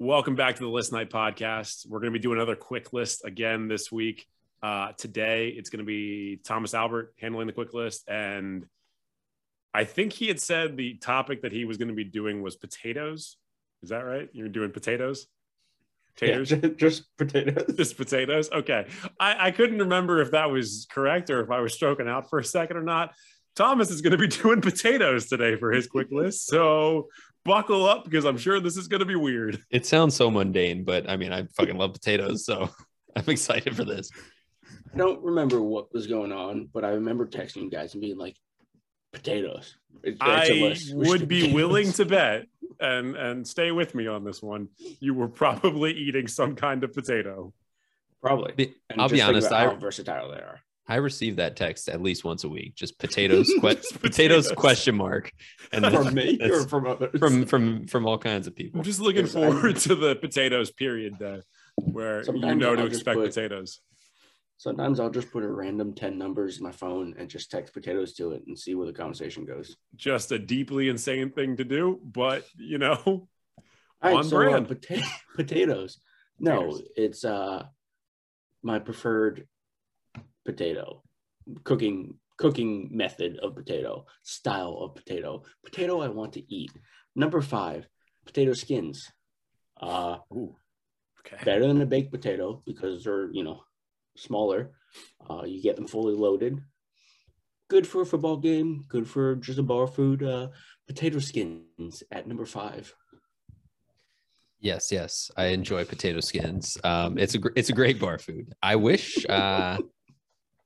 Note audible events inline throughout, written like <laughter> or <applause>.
Welcome back to the List Night podcast. We're going to be doing another quick list again this week. Uh, today, it's going to be Thomas Albert handling the quick list. And I think he had said the topic that he was going to be doing was potatoes. Is that right? You're doing potatoes? Potatoes? Yeah, <laughs> just potatoes. Just potatoes? Okay. I, I couldn't remember if that was correct or if I was stroking out for a second or not. Thomas is going to be <laughs> doing potatoes today for his quick list. So buckle up because I'm sure this is going to be weird. <laughs> It sounds so mundane, but I mean, I fucking love potatoes, so <laughs> I'm excited for this. I don't remember what was going on, but I remember texting you guys and being like, potatoes. It's, I would be potatoes. willing to bet and and stay with me on this one. You were probably eating some kind of potato. Probably. And I'll be honest. I, how versatile they are. I receive that text at least once a week. Just potatoes, <laughs> que- potatoes, potatoes, question mark, and from me or from others? From from from all kinds of people. I'm just looking forward to the potatoes period, uh, where Sometimes you know to expect put, potatoes. Sometimes I'll just put a random ten numbers in my phone and just text potatoes to it and see where the conversation goes. Just a deeply insane thing to do, but you know, <laughs> all right, on so, brand. Uh, pota- <laughs> potatoes. No, potatoes. it's uh my preferred potato, cooking cooking method of potato, style of potato, potato I want to eat. Number five, potato skins. Uh, Ooh, okay. Better than a baked potato because they're you know smaller. Uh, you get them fully loaded. Good for a football game. Good for just a bar food. Uh, potato skins at number five. Yes, yes, I enjoy potato skins. Um, it's a it's a great bar food. I wish uh, <laughs>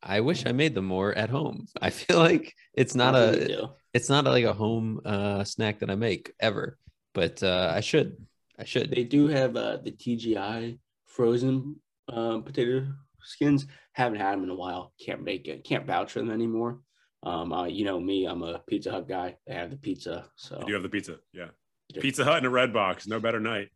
I wish I made them more at home. I feel like it's not a it's not like a home uh, snack that I make ever, but uh, I should. I should. They do have uh, the TGI frozen um, potato skins. Haven't had them in a while. Can't make it. Can't vouch for them anymore. Um, uh, you know me. I'm a Pizza Hut guy. They have the pizza. So you do have the pizza. Yeah. Pizza Hut in a red box. No better night.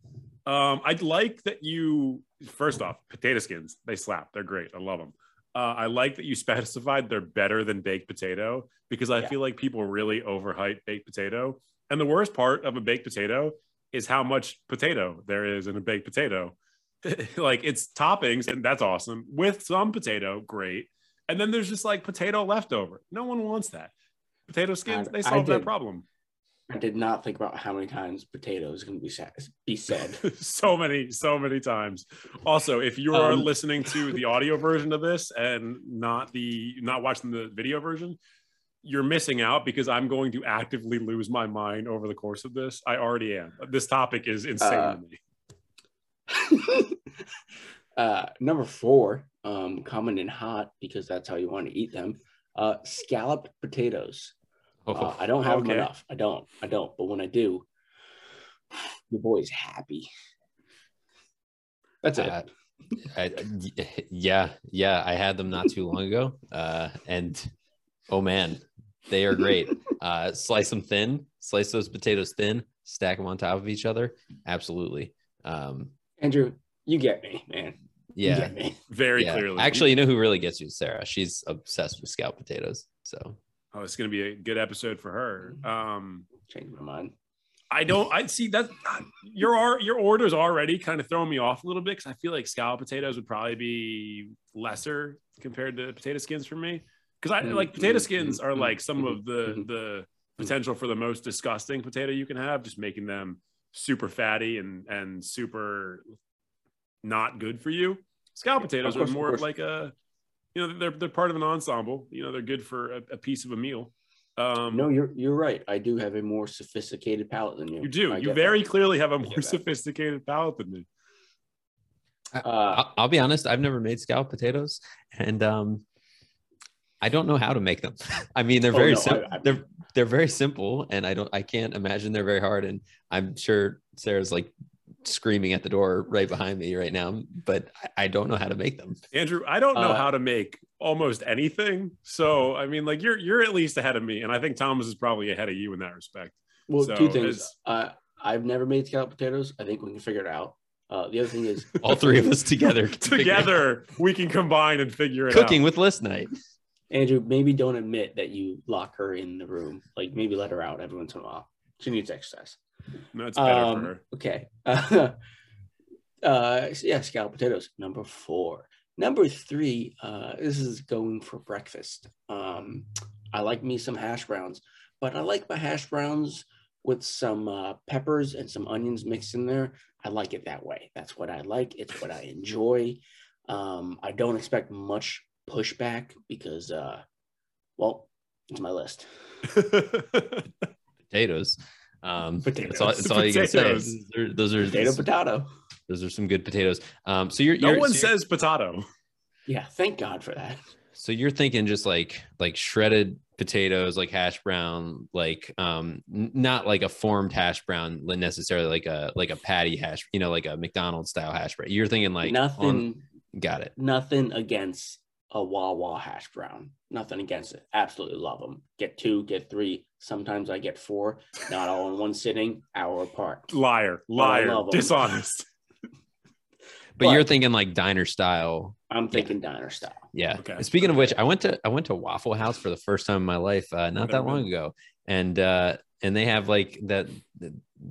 Um, I'd like that you first off potato skins. They slap. They're great. I love them. Uh, I like that you <laughs> specified they're better than baked potato because I yeah. feel like people really overhype baked potato. And the worst part of a baked potato is how much potato there is in a baked potato. <laughs> like it's toppings, and that's awesome. With some potato, great. And then there's just like potato leftover. No one wants that. Potato skins, they solve that problem. I did not think about how many times potatoes can be said. Be <laughs> said. so many, so many times. Also, if you are um, listening to the audio version of this and not the not watching the video version, you're missing out because I'm going to actively lose my mind over the course of this. I already am. This topic is insane uh, to me. <laughs> uh, number four, um, common and hot because that's how you want to eat them. Uh, scalloped potatoes. Oh, uh, I don't have okay. them enough. I don't. I don't. But when I do, your boy's happy. That's it. Uh, I, yeah, yeah. I had them not too long ago, uh, and oh man, they are great. Uh, slice them thin. Slice those potatoes thin. Stack them on top of each other. Absolutely. Um, Andrew, you get me, man. Yeah, me. very yeah. clearly. Actually, you know who really gets you, Sarah. She's obsessed with scalloped potatoes. So Oh, it's going to be a good episode for her. Mm-hmm. Um, Change my mind. I don't. I see that your your orders already kind of throwing me off a little bit because I feel like scallop potatoes would probably be lesser compared to potato skins for me. Because I like potato mm-hmm. skins are like some of the mm-hmm. the potential for the most disgusting potato you can have, just making them super fatty and and super not good for you. Scallop potatoes are more of like a you know they're they're part of an ensemble. You know they're good for a, a piece of a meal. Um, no, you're you're right. I do have a more sophisticated palate than you. You do. I you very that. clearly have a more sophisticated palate than me. Uh, I'll, I'll, be honest. I've never made scalloped potatoes, and um, I don't know how to make them. <laughs> I mean, they're oh, very no, simple. They're they're very simple, and I don't. I can't imagine they're very hard. And I'm sure Sarah's like screaming at the door right behind me right now, but I don't know how to make them. Andrew, I don't know uh, how to make almost anything. So I mean, like you're you're at least ahead of me, and I think Thomas is probably ahead of you in that respect. Well, so, two things. Uh, I've never made scalloped potatoes. I think we can figure it out. Uh, the other thing is <laughs> all three of us together. together, we can combine and figure it Cooking out. Cooking with list night. Andrew, maybe don't admit that you lock her in the room. Like maybe let her out every once in a while. She needs exercise. No, it's better um, for her. Okay. <laughs> Uh, Uh, yeah, scalloped potatoes. Number four. Number three, uh, this is going for breakfast. Um, I like me some hash browns, but I like my hash browns with some uh, peppers and some onions mixed in there. I like it that way. That's what I like. It's what I enjoy. Um, I don't expect much pushback because, uh, well, it's my list. <laughs> potatoes. Um, potatoes. That's all, that's all you can say. Those are, those are potato, potato. Those are some good potatoes. Um, so you're, no you're, one so says potato. Yeah, thank God for that. So you're thinking just like like shredded potatoes, like hash brown, like um not like a formed hash brown necessarily, like a like a patty hash, you know, like a McDonald's style hash brown. You're thinking like nothing. On, got it. Nothing against a Wawa hash brown. Nothing against it. Absolutely love them. Get two, get three. Sometimes I get four. Not all in one sitting. Hour apart. Liar, liar, dishonest. But, <laughs> but, you're thinking like diner style. I'm thinking yeah. diner style. Yeah. Okay. Speaking of which, I went to I went to Waffle House for the first time in my life uh, not that long ago, and uh, and they have like that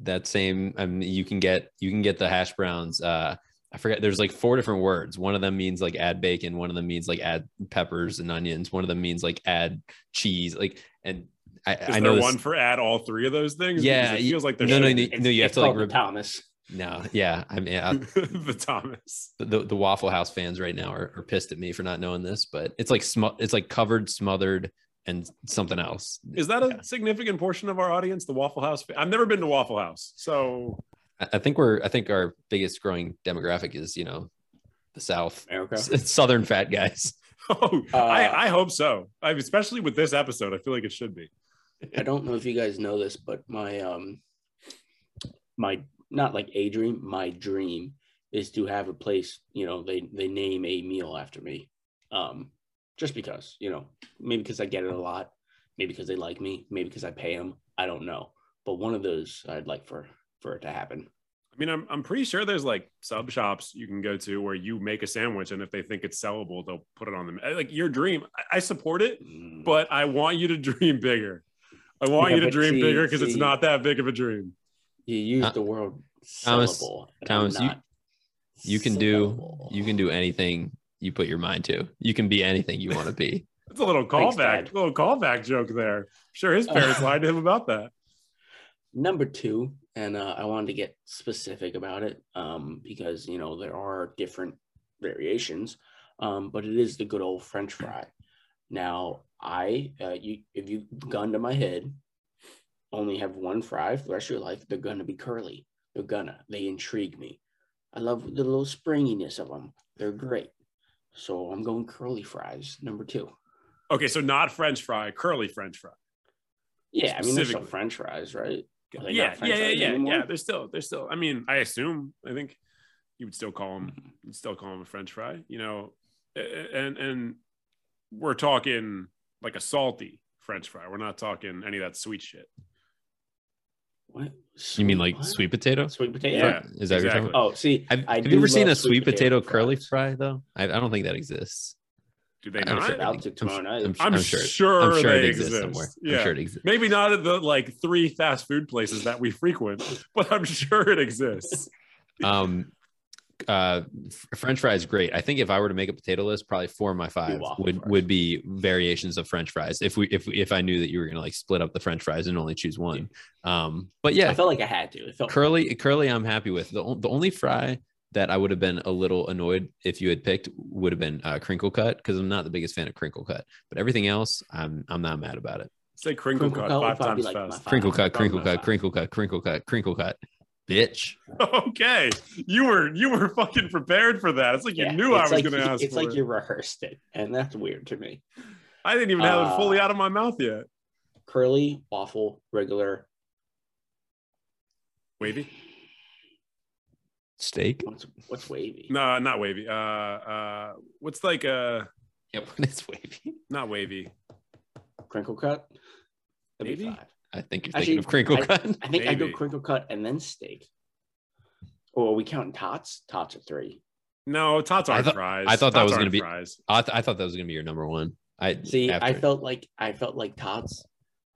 that same. I mean, you can get you can get the hash browns. Uh, I forget. There's like four different words. One of them means like add bacon. One of them means like add peppers and onions. One of them means like add cheese. Like and I, Is I know there one for add all three of those things. Yeah, it feels like there's no, no, no, no, You have to like re- Thomas. No, yeah, I mean, I, <laughs> the Thomas, the, the Waffle House fans right now are, are pissed at me for not knowing this, but it's like sm- it's like covered, smothered, and something else. Is that a yeah. significant portion of our audience? The Waffle House. I've never been to Waffle House, so I think we're. I think our biggest growing demographic is you know, the South, America, Southern fat guys. <laughs> Oh, uh, I, I hope so. I especially with this episode, I feel like it should be. I don't know if you guys know this, but my um my not like a dream, my dream is to have a place, you know, they they name a meal after me. Um, just because, you know, maybe because I get it a lot, maybe because they like me, maybe because I pay them. I don't know, but one of those I'd like for for it to happen. I mean, I'm I'm pretty sure there's like sub shops you can go to where you make a sandwich, and if they think it's sellable, they'll put it on them. Like your dream, I, I support it, mm. but I want you to <laughs> dream bigger. I want yeah, you to dream see, bigger because it's not that big of a dream. You use uh, the word Thomas. Thomas, you you can do you can do anything you put your mind to. You can be anything you want to be. <laughs> That's a little callback, little callback joke there. I'm sure his parents <laughs> lied to him about that. Number two, and uh, I wanted to get specific about it um, because you know there are different variations, um, but it is the good old French fry. Now, I uh, you if you gun to my head, only have one fry for the rest of your life, they're gonna be curly. They're gonna. They intrigue me. I love the little springiness of them. They're great. So I'm going curly fries, number two. Okay, so not French fry, curly French fry. Yeah, I mean they're still French fries, right? Yeah, yeah, yeah, yeah, anymore? yeah. They're still, they're still. I mean, I assume. I think you would still call them, you'd still call them a French fry. You know, and and we're talking like a salty French fry. We're not talking any of that sweet shit. What? Sweet, you mean like what? sweet potato? Sweet potato. Yeah, is that exactly. Oh, see, have, have you ever seen a sweet potato, potato curly fry though? I, I, don't think that exists. Do they not? Sure, I'm, I'm, I'm, sure, sure, I'm sure it exists somewhere. Yeah. I'm sure it exists. Maybe not at the like three fast food places that we frequent, <laughs> but I'm sure it exists. um, uh french fries great. I think if i were to make a potato list probably four of my five would fries. would be variations of french fries. If we if if i knew that you were gonna like split up the french fries and only choose one. Um but yeah. I felt like i had to. It felt curly curly i'm happy with. The, the only fry that i would have been a little annoyed if you had picked would have been uh, crinkle cut because i'm not the biggest fan of crinkle cut. But everything else i'm i'm not mad about it. Say crinkle, crinkle cut, cut five times like fast. Crinkle cut crinkle cut crinkle cut crinkle cut crinkle cut bitch. Okay, you were you were fucking prepared for that. It's like yeah, you knew I was like going to ask. It's like it. you rehearsed it, and that's weird to me. I didn't even have uh, it fully out of my mouth yet. Curly, waffle, regular, wavy, steak. What's, what's wavy? No, not wavy. Uh, uh, what's like a? Yeah, <laughs> when it's wavy. Not wavy. Crinkle cut. That'd Maybe. I think you're thinking Actually, of crinkle I, cut. <laughs> I think Maybe. I go crinkle cut and then steak. Or are we counting tots? Tots are three. No, tots aren't I thought, fries. I thought tots that was going to be. Fries. I, th- I thought that was going to be your number one. I see. After. I felt like I felt like tots.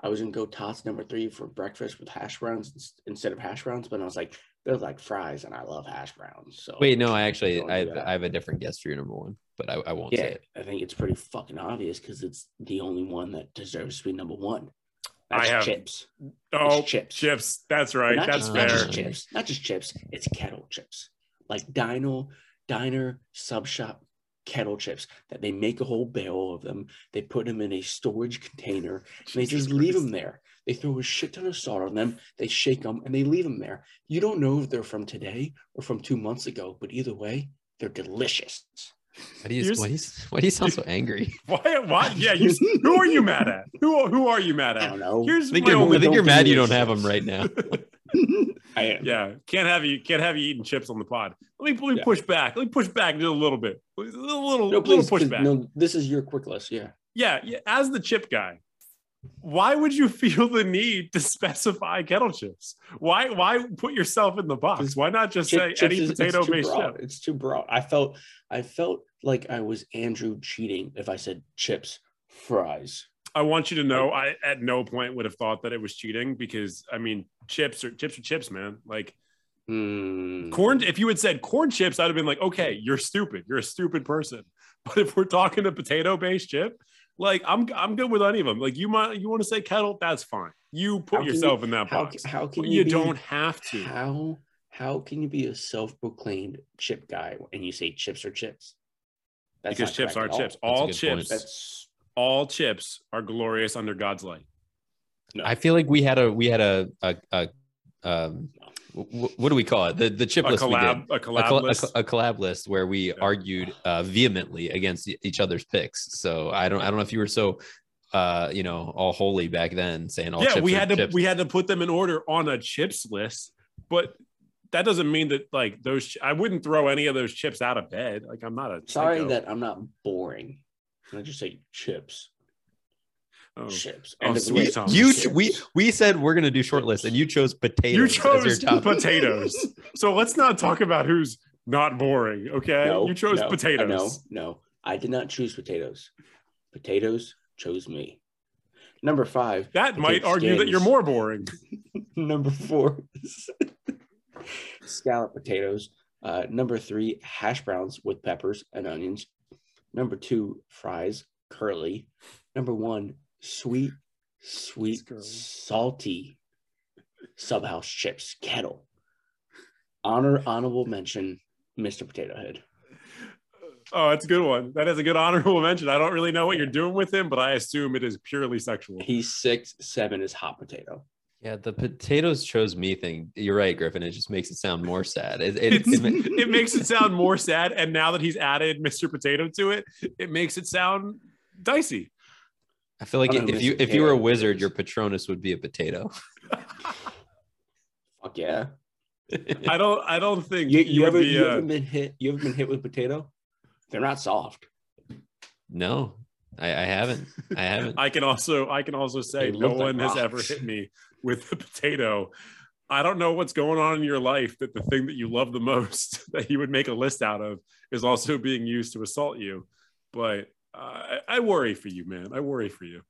I was gonna go tots number three for breakfast with hash browns instead of hash browns, but I was like, they're like fries, and I love hash browns. So wait, no, I actually I have, I have a different guess for your number one, but I, I won't yeah, say it. I think it's pretty fucking obvious because it's the only one that deserves to be number one. That's I have chips. Oh, it's chips. Chips. That's right. That's just, fair. Not just chips. Not just chips. It's kettle chips. Like Dino, diner, sub shop kettle chips that they make a whole barrel of them. They put them in a storage container. and they just leave them there. They throw a shit ton of salt on them. They shake them and they leave them there. You don't know if they're from today or from two months ago, but either way, they're delicious. Why do you, why do you, why do you sound so <laughs> angry? Why? Why? Yeah, you, who are you mad at? Who who are you mad at? I don't know. Here's I think you're, I think you're mad you don't have them right now. <laughs> I am. Yeah, can't have you can't have you eating chips on the pod. Let me let me yeah. push back. Let me push back just a little bit. A little little, no, please, little push back. No, this is your quick list. Yeah. Yeah, yeah. As the chip guy, why would you <laughs> feel the need to specify kettle chips? Why why put yourself in the box? Why not just Chip, say any potato based chip? It's too broad. I felt I felt like I was Andrew cheating if I said chips, fries. I want you to know I at no point would have thought that it was cheating because I mean chips are chips are chips, man. Like mm. corn, if you had said corn chips, I'd have been like, okay, you're stupid. You're a stupid person. <laughs> But if we're talking a potato based chip, like I'm I'm good with any of them. Like you might you want to say kettle, that's fine. You put yourself you, in that how, box. How can you, you be, don't have to? How how can you be a self-proclaimed chip guy and you say chips are chips? That's because chips are chips. All, all chips. All chips are glorious under God's light. No. I feel like we had a we had a a, a um, what do we call it? The the chip a list collab, we did. A collab, a, list. A, a, collab list where we yeah. argued uh, vehemently against each other's picks. So I don't I don't know if you were so uh you know all holy back then saying all yeah we had to chips. we had to put them in order on a chips list but that doesn't mean that like those i wouldn't throw any of those chips out of bed like i'm not a sorry psycho. that i'm not boring Can i just say chips Oh. chips. Oh, sweet you chips. we we said we're gonna do short list, and you chose potatoes. You chose potatoes. so let's not talk about who's not boring. Okay, no, you chose no, potatoes. No, no, I did not choose potatoes. Potatoes chose me. Number five. That might argue skins. that you're more boring. <laughs> number four, scallop potatoes. Uh, number three, hash browns with peppers and onions. Number two, fries, curly. Number one, sweet, sweet, salty subhouse chips, kettle. Honor, honorable mention, Mr. Potato Head. Oh, that's a good one. That is a good honorable mention. I don't really know what you're doing with him, but I assume it is purely sexual. He's six seven is hot potato. Yeah, the potatoes chose me thing. You're right, Griffin. It just makes it sound more sad. It, it, it, it makes it sound more sad. And now that he's added Mr. Potato to it, it makes it sound dicey. I feel like I if you if you were a wizard, your Patronus would be a potato. <laughs> Fuck yeah. I don't I don't think you, you, you ever be, you uh, ever been hit you ever been hit with potato? They're not soft. No, I, I haven't. I haven't. <laughs> I can also I can also say no one like has ever hit me with a potato. I don't know what's going on in your life that the thing that you love the most <laughs> that you would make a list out of is also being used to assault you. But I, I worry for you, man. I worry for you.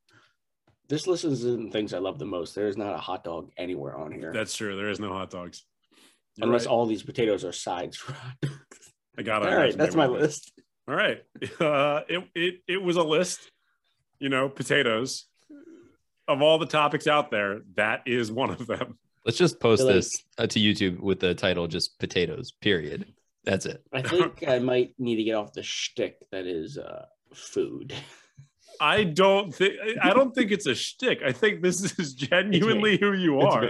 This list is in things I love the most. There is not a hot dog anywhere on here. That's true. There is no hot dogs. You're Unless right. all these potatoes are sides <laughs> for. I got it. All right, that's my list. All right. <laughs> Uh, it, it, it was a list, you know, potatoes. Of all the topics out there, that is one of them. Let's just post like, this uh, to YouTube with the title just potatoes, period. That's it. I think I might need to get off the shtick that is uh, food. I don't think I don't think it's a shtick. I think this is genuinely who you are.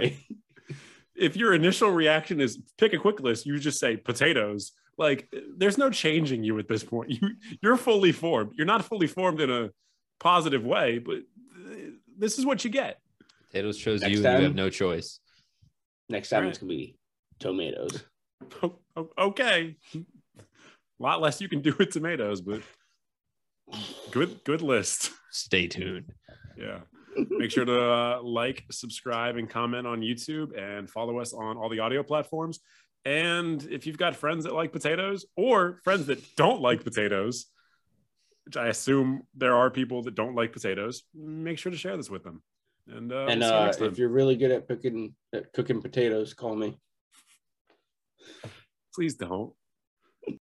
If your initial reaction is pick a quick list, you just say potatoes. Like there's no changing you at this point. You you're fully formed. You're not fully formed in a positive way, but this is what you get. Potatoes chose Next you, time, and you have no choice. Next time right. it's gonna be tomatoes. <laughs> Okay, a lot less you can do with tomatoes, but good good list. Stay tuned. Yeah. Make sure to uh, like, subscribe, and comment on YouTube and follow us on all the audio platforms. And if you've got friends that like potatoes or friends that don't like potatoes, which I assume there are people that don't like potatoes, make sure to share this with them. And, uh, and uh, if you're really good at cooking at cooking potatoes, call me. Please don't.